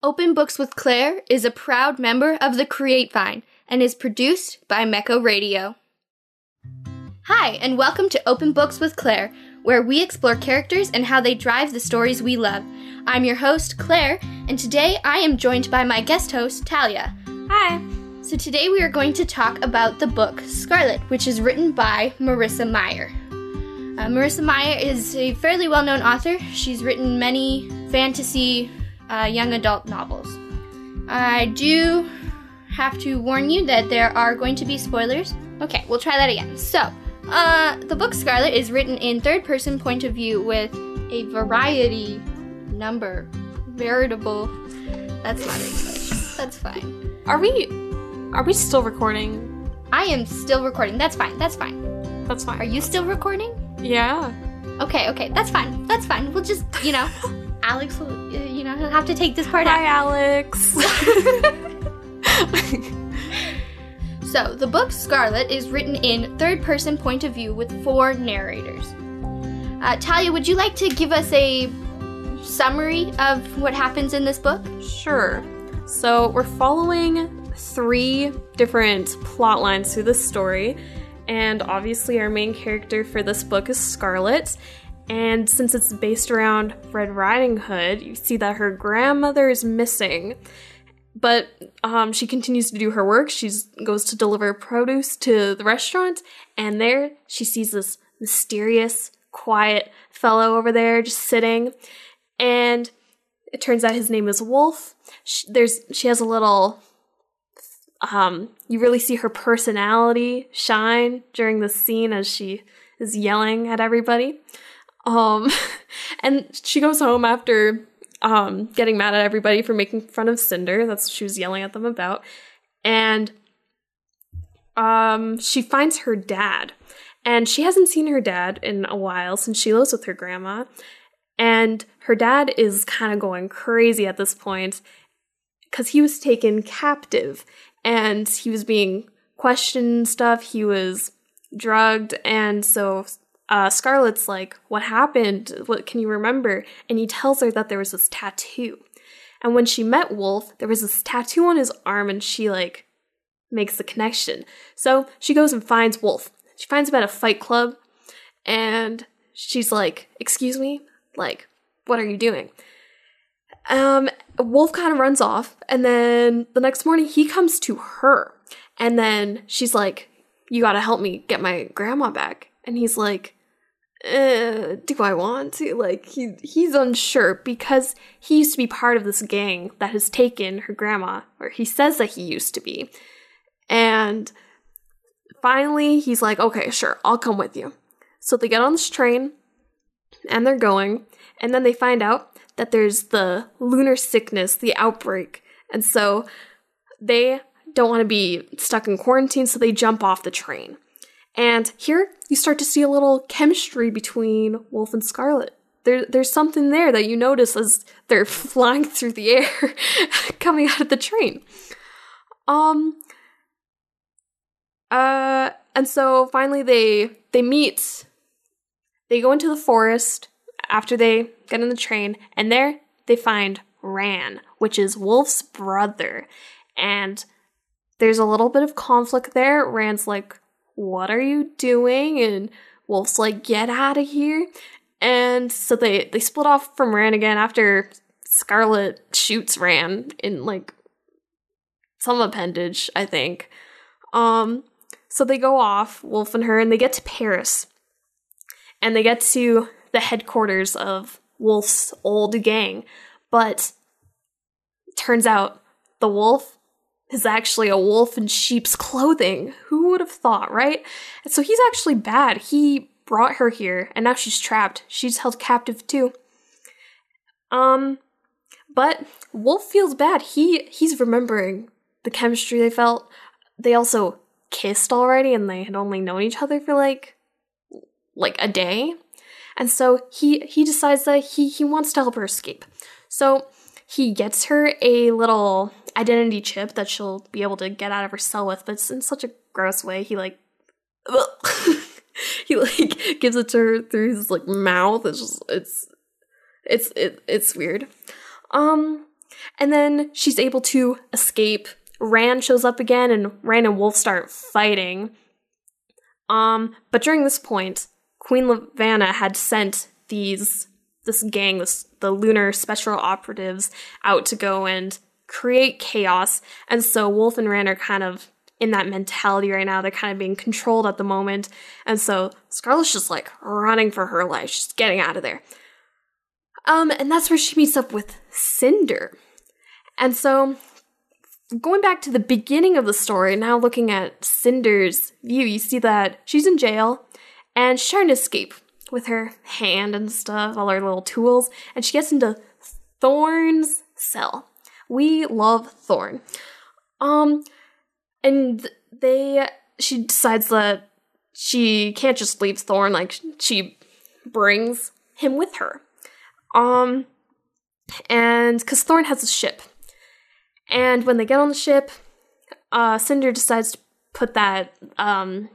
Open Books with Claire is a proud member of the Create Vine and is produced by Mecco Radio. Hi, and welcome to Open Books with Claire, where we explore characters and how they drive the stories we love. I'm your host, Claire, and today I am joined by my guest host, Talia. Hi. So today we are going to talk about the book Scarlet, which is written by Marissa Meyer. Uh, Marissa Meyer is a fairly well known author. She's written many fantasy uh, young adult novels. I do have to warn you that there are going to be spoilers. Okay, we'll try that again. So, uh, the book Scarlet is written in third person point of view with a variety number, veritable. That's not English. That's fine. Are we are we still recording? I am still recording. That's fine. That's fine. That's fine. Are you still recording? Yeah. Okay, okay. That's fine. That's fine. We'll just, you know, Alex will, uh, you know, he'll have to take this part out? Hi, out. Alex. So, the book Scarlet is written in third person point of view with four narrators. Uh, Talia, would you like to give us a summary of what happens in this book? sure. So we're following three different plot lines through this story, and obviously our main character for this book is Scarlet. And since it's based around Red Riding Hood, you see that her grandmother is missing. But um, she continues to do her work. She goes to deliver produce to the restaurant, and there she sees this mysterious, quiet fellow over there just sitting. And it turns out his name is Wolf. She, there's she has a little. Um, you really see her personality shine during the scene as she is yelling at everybody. Um, and she goes home after um, getting mad at everybody for making fun of Cinder. That's what she was yelling at them about. And um, she finds her dad. And she hasn't seen her dad in a while since she lives with her grandma. And her dad is kind of going crazy at this point because he was taken captive and he was being questioned stuff. He was drugged. And so uh, Scarlet's like, What happened? What can you remember? And he tells her that there was this tattoo. And when she met Wolf, there was this tattoo on his arm, and she like makes the connection. So she goes and finds Wolf. She finds him at a fight club, and she's like, "Excuse me, like, what are you doing?" Um, Wolf kind of runs off, and then the next morning he comes to her, and then she's like, "You gotta help me get my grandma back," and he's like, uh, do I want to? Like he he's unsure because he used to be part of this gang that has taken her grandma, or he says that he used to be. And finally he's like, okay, sure, I'll come with you. So they get on this train and they're going, and then they find out that there's the lunar sickness, the outbreak. And so they don't want to be stuck in quarantine, so they jump off the train. And here you start to see a little chemistry between Wolf and Scarlet. There, there's something there that you notice as they're flying through the air, coming out of the train. Um. Uh, and so finally they they meet. They go into the forest after they get in the train, and there they find Ran, which is Wolf's brother, and there's a little bit of conflict there. Ran's like, what are you doing? And Wolf's like, get out of here. And so they, they split off from Ran again after Scarlet shoots Ran in like some appendage, I think. Um, so they go off, Wolf and her, and they get to Paris. And they get to the headquarters of Wolf's old gang. But turns out the wolf is actually a wolf in sheep's clothing. Who would have thought, right? And so he's actually bad. He brought her here, and now she's trapped. She's held captive too. Um, but Wolf feels bad. He he's remembering the chemistry they felt. They also kissed already, and they had only known each other for like like a day. And so he he decides that he he wants to help her escape. So he gets her a little identity chip that she'll be able to get out of her cell with, but it's in such a gross way. He like he like gives it to her through his like mouth. It's just it's it's it, it's weird. Um And then she's able to escape. Ran shows up again, and Ran and Wolf start fighting. Um, but during this point, Queen Levana had sent these this gang, this the lunar special operatives, out to go and create chaos. And so Wolf and Ran are kind of in that mentality right now. They're kind of being controlled at the moment. And so Scarlet's just like running for her life. She's getting out of there. Um, and that's where she meets up with Cinder. And so going back to the beginning of the story, now looking at Cinder's view, you see that she's in jail and she's trying to escape with her hand and stuff, all her little tools, and she gets into Thorne's cell. We love Thorne. Um, and they, she decides that she can't just leave Thorne, like, she brings him with her. Um, and because Thorne has a ship. And when they get on the ship, uh, Cinder decides to put that, um,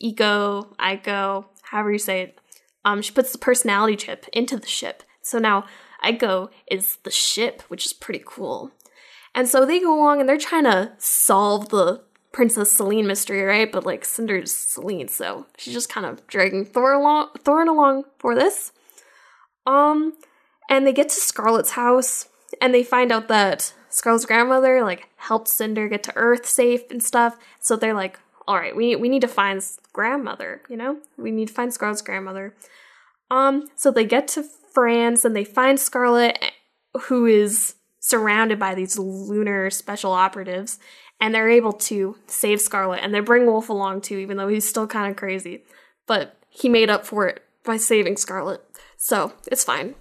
eco, ico, however you say it, um, she puts the personality chip into the ship. So now Iko is the ship, which is pretty cool. And so they go along and they're trying to solve the Princess Selene mystery, right? But like Cinder's Selene, so she's just kind of dragging Thor along, Thorne along for this. Um, and they get to Scarlet's house and they find out that Scarlet's grandmother like helped Cinder get to Earth safe and stuff. So they're like, all right, we we need to find grandmother. You know, we need to find Scarlet's grandmother. Um, so they get to France and they find Scarlet, who is surrounded by these lunar special operatives, and they're able to save Scarlet. And they bring Wolf along too, even though he's still kind of crazy. But he made up for it by saving Scarlet, so it's fine.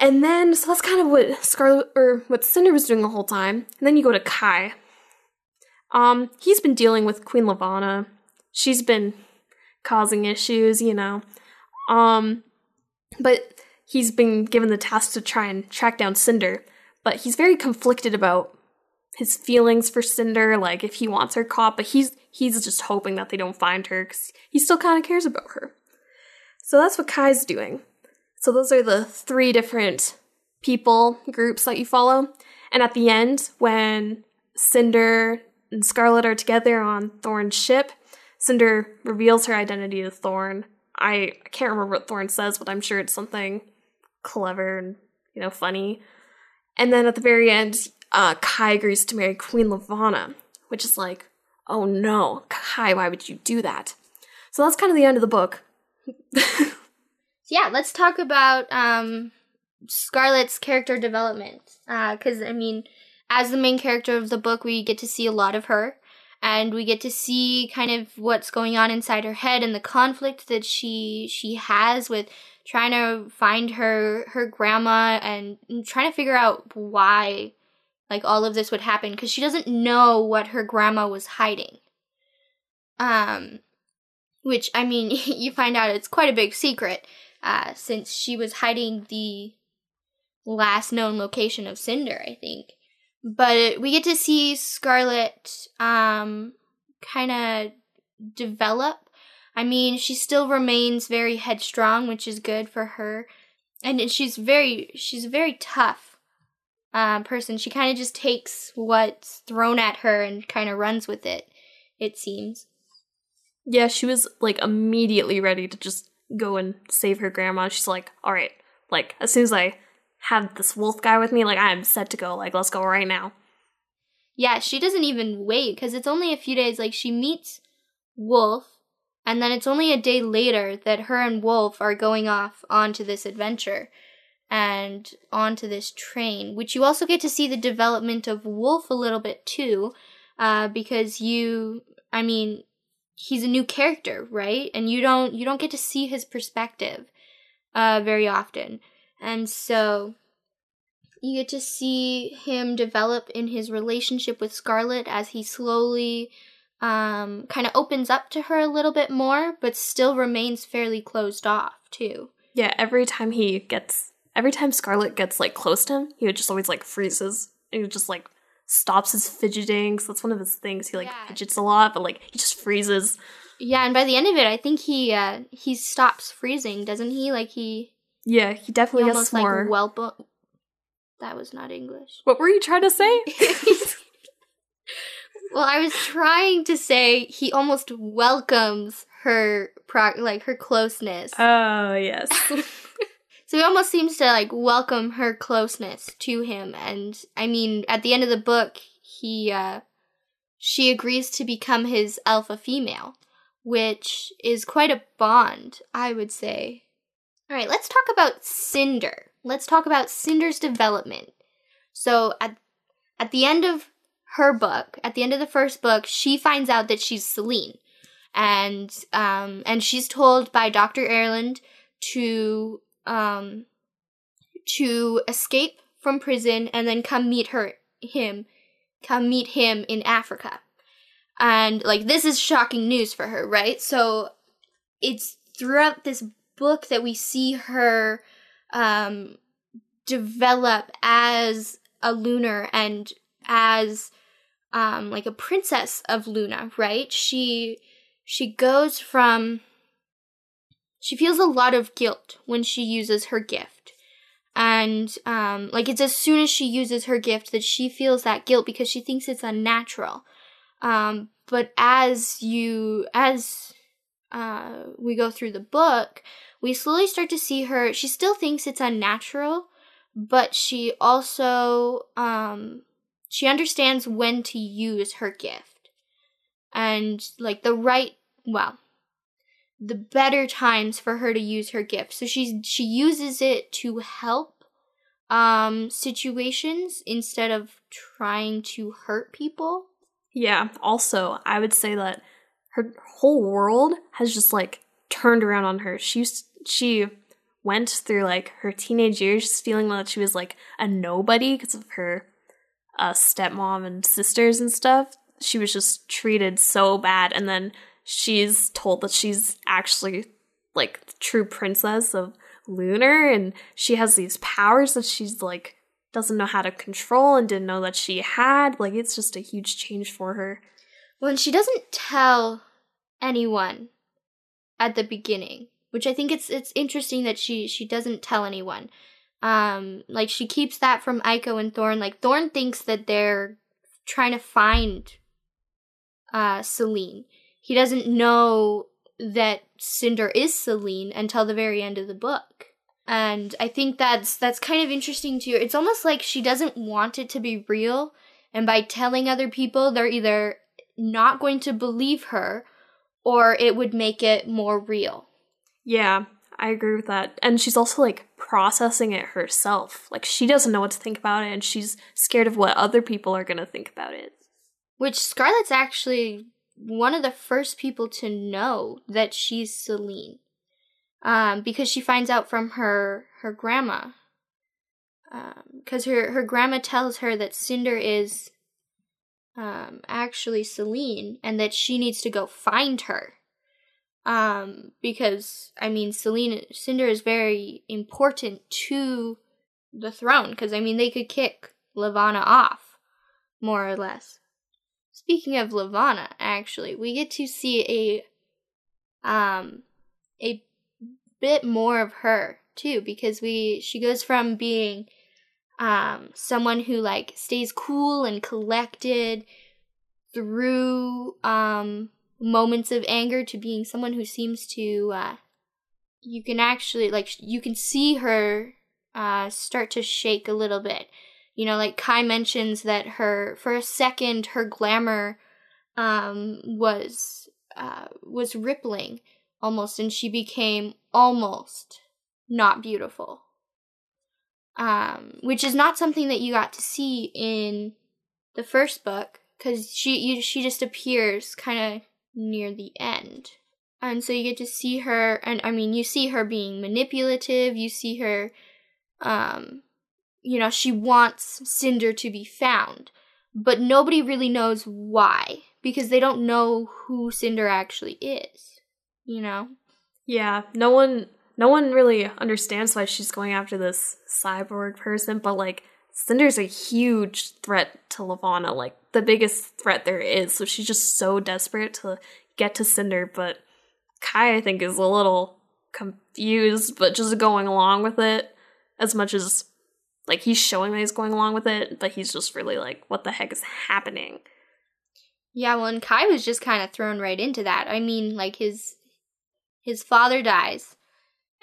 And then, so that's kind of what Scarlet or what Cinder was doing the whole time. And then you go to Kai. Um, he's been dealing with Queen Levana. She's been causing issues, you know. Um, but he's been given the task to try and track down Cinder. But he's very conflicted about his feelings for Cinder, like if he wants her caught, but he's he's just hoping that they don't find her because he still kind of cares about her. So that's what Kai's doing. So those are the three different people groups that you follow. And at the end, when Cinder and Scarlet are together on Thorne's ship, Cinder reveals her identity to Thorne. I, can't remember what Thorne says, but I'm sure it's something clever and, you know, funny. And then at the very end, uh, Kai agrees to marry Queen Levana, which is like, oh no, Kai, why would you do that? So that's kind of the end of the book. yeah, let's talk about um, Scarlet's character development. Because, uh, I mean, as the main character of the book, we get to see a lot of her. And we get to see kind of what's going on inside her head and the conflict that she she has with trying to find her her grandma and trying to figure out why like all of this would happen because she doesn't know what her grandma was hiding. Um, which I mean, you find out it's quite a big secret, uh, since she was hiding the last known location of Cinder, I think. But we get to see Scarlet, um, kind of develop. I mean, she still remains very headstrong, which is good for her, and she's very she's a very tough uh, person. She kind of just takes what's thrown at her and kind of runs with it. It seems. Yeah, she was like immediately ready to just go and save her grandma. She's like, all right, like as soon as I have this wolf guy with me, like I'm set to go. Like let's go right now. Yeah, she doesn't even wait because it's only a few days. Like she meets Wolf, and then it's only a day later that her and Wolf are going off onto this adventure and onto this train, which you also get to see the development of Wolf a little bit too, uh, because you, I mean, he's a new character, right? And you don't you don't get to see his perspective uh, very often, and so you get to see him develop in his relationship with Scarlet as he slowly um, kind of opens up to her a little bit more, but still remains fairly closed off too. Yeah, every time he gets, every time Scarlet gets like close to him, he would just always like freezes. He would just like stops his fidgeting. So that's one of his things. He like yeah. fidgets a lot, but like he just freezes. Yeah, and by the end of it, I think he uh he stops freezing, doesn't he? Like he. Yeah, he definitely he almost, more. Like, whelp- That was not English. What were you trying to say? well, I was trying to say he almost welcomes her pro- like her closeness. Oh, yes. so he almost seems to like welcome her closeness to him and I mean at the end of the book he uh she agrees to become his alpha female, which is quite a bond, I would say. All right, let's talk about Cinder. Let's talk about Cinder's development. So at at the end of her book, at the end of the first book, she finds out that she's Selene, and um, and she's told by Doctor Erland to um, to escape from prison and then come meet her him come meet him in Africa. And like this is shocking news for her, right? So it's throughout this book that we see her um develop as a lunar and as um like a princess of Luna, right? She she goes from she feels a lot of guilt when she uses her gift and um, like it's as soon as she uses her gift that she feels that guilt because she thinks it's unnatural um, but as you as uh, we go through the book we slowly start to see her she still thinks it's unnatural but she also um, she understands when to use her gift and like the right well the better times for her to use her gift. So she's she uses it to help um situations instead of trying to hurt people. Yeah, also, I would say that her whole world has just like turned around on her. She she went through like her teenage years feeling that she was like a nobody because of her uh, stepmom and sisters and stuff. She was just treated so bad and then she's told that she's actually like the true princess of Lunar and she has these powers that she's like doesn't know how to control and didn't know that she had. Like it's just a huge change for her. Well, and she doesn't tell anyone at the beginning, which I think it's it's interesting that she she doesn't tell anyone. Um like she keeps that from Iko and Thorne. Like Thorne thinks that they're trying to find uh Selene he doesn't know that Cinder is Selene until the very end of the book. And I think that's that's kind of interesting too. It's almost like she doesn't want it to be real, and by telling other people, they're either not going to believe her or it would make it more real. Yeah, I agree with that. And she's also like processing it herself. Like she doesn't know what to think about it and she's scared of what other people are going to think about it. Which Scarlet's actually one of the first people to know that she's Selene. Um, because she finds out from her her grandma. Because um, her her grandma tells her that Cinder is um, actually Selene, and that she needs to go find her. Um, because I mean, Selene Cinder is very important to the throne. Because I mean, they could kick Levana off, more or less. Speaking of Levana, actually, we get to see a um a bit more of her too because we she goes from being um someone who like stays cool and collected through um moments of anger to being someone who seems to uh you can actually like you can see her uh start to shake a little bit you know, like Kai mentions that her for a second her glamour um, was uh, was rippling almost, and she became almost not beautiful. Um, which is not something that you got to see in the first book because she you, she just appears kind of near the end and so you get to see her and i mean you see her being manipulative you see her um you know, she wants Cinder to be found, but nobody really knows why because they don't know who Cinder actually is, you know? Yeah, no one no one really understands why she's going after this cyborg person, but like Cinder's a huge threat to Levana, like the biggest threat there is. So she's just so desperate to get to Cinder, but Kai I think is a little confused, but just going along with it as much as Like he's showing that he's going along with it, but he's just really like, what the heck is happening? Yeah, well, and Kai was just kind of thrown right into that. I mean, like his his father dies,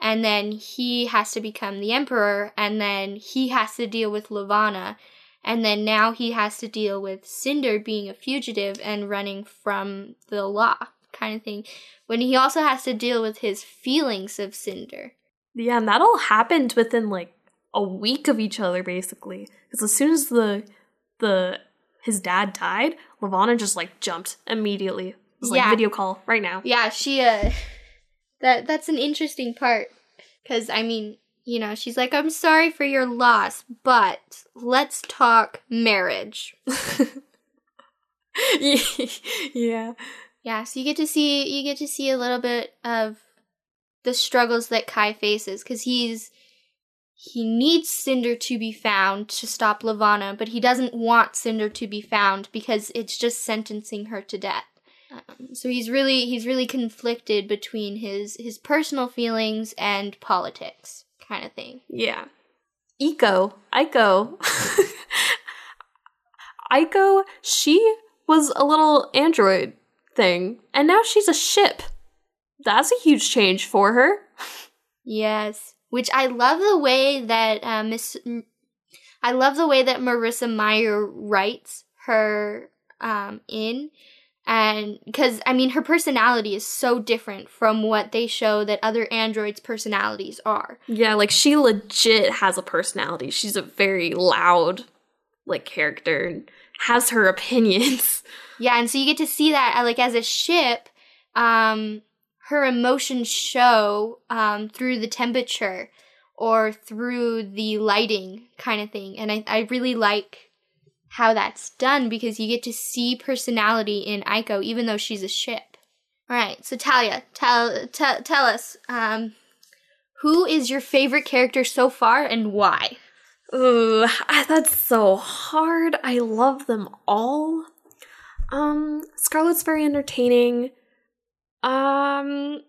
and then he has to become the emperor, and then he has to deal with Levana, and then now he has to deal with Cinder being a fugitive and running from the law, kind of thing. When he also has to deal with his feelings of Cinder. Yeah, and that all happened within like a week of each other, basically. Because as soon as the the his dad died, Levana just like jumped immediately. It was like Yeah. video call right now. Yeah, she uh that that's an interesting part cuz I mean, you know, she's like I'm sorry for your loss, but let's talk marriage. yeah. Yeah, so you get to see you get to see a little bit of the struggles that Kai faces cuz he's he needs Cinder to be found to stop Levana, but he doesn't want Cinder to be found because it's just sentencing her to death. Um, so he's really he's really conflicted between his his personal feelings and politics, kind of thing. Yeah. Eco. Aiko. Aiko, she was a little android thing, and now she's a ship. That's a huge change for her. Yes, which I love the way that uh, Miss. I love the way that Marissa Meyer writes her um, in, and because I mean her personality is so different from what they show that other androids' personalities are. Yeah, like she legit has a personality. She's a very loud, like, character and has her opinions. Yeah, and so you get to see that like as a ship, um, her emotions show um, through the temperature or through the lighting kind of thing, and I, I really like how that's done because you get to see personality in Aiko even though she's a ship. All right, so Talia, tell tell tell us um, who is your favorite character so far and why? Ooh, that's so hard. I love them all. Um, Scarlet's very entertaining. Um,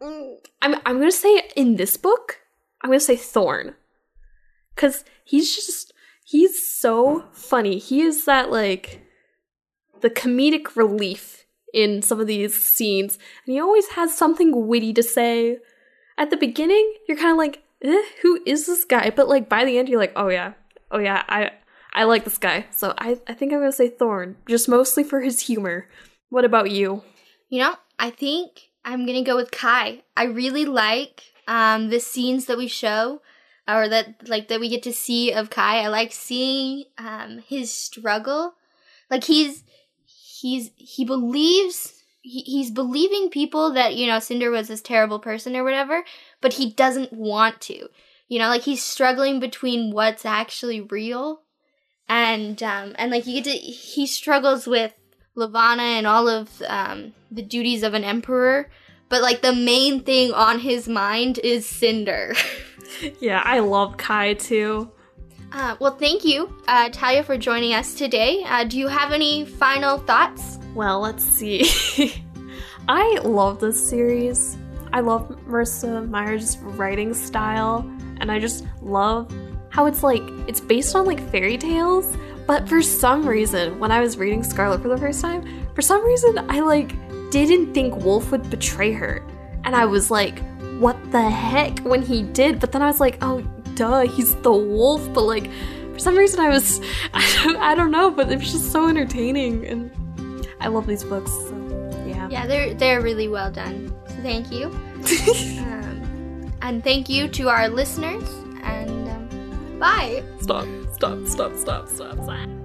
I'm I'm gonna say in this book, I'm gonna say Thorne, because he's just he's so funny. He is that like the comedic relief in some of these scenes, and he always has something witty to say. At the beginning, you're kind of like, eh, who is this guy? But like by the end, you're like, oh yeah, oh yeah, I I like this guy. So I I think I'm gonna say Thorne, just mostly for his humor. What about you? You know, I think I'm gonna go with Kai. I really like um, the scenes that we show, or that like that we get to see of Kai. I like seeing um, his struggle. Like he's he's he believes he, he's believing people that you know Cinder was this terrible person or whatever, but he doesn't want to. You know, like he's struggling between what's actually real, and um, and like you get to he struggles with Levana and all of um, the duties of an emperor, but like the main thing on his mind is Cinder. Yeah, I love Kai too. uh, well, thank you, uh, Talia, for joining us today. Uh, do you have any final thoughts? Well, let's see. I love this series. I love Marissa Meyer's writing style, and I just love how it's like it's based on like fairy tales, but for some reason, when I was reading Scarlet for the first time, for some reason I like didn't think Wolf would betray her. And I was like, what the heck when he did? But then I was like, oh duh, he's the wolf, but like for some reason I was I don't, I don't know, but it was just so entertaining and I love these books. So yeah. Yeah, they're they're really well done. So thank you, um, and thank you to our listeners. And um, bye. Stop, stop, stop, stop, stop, stop.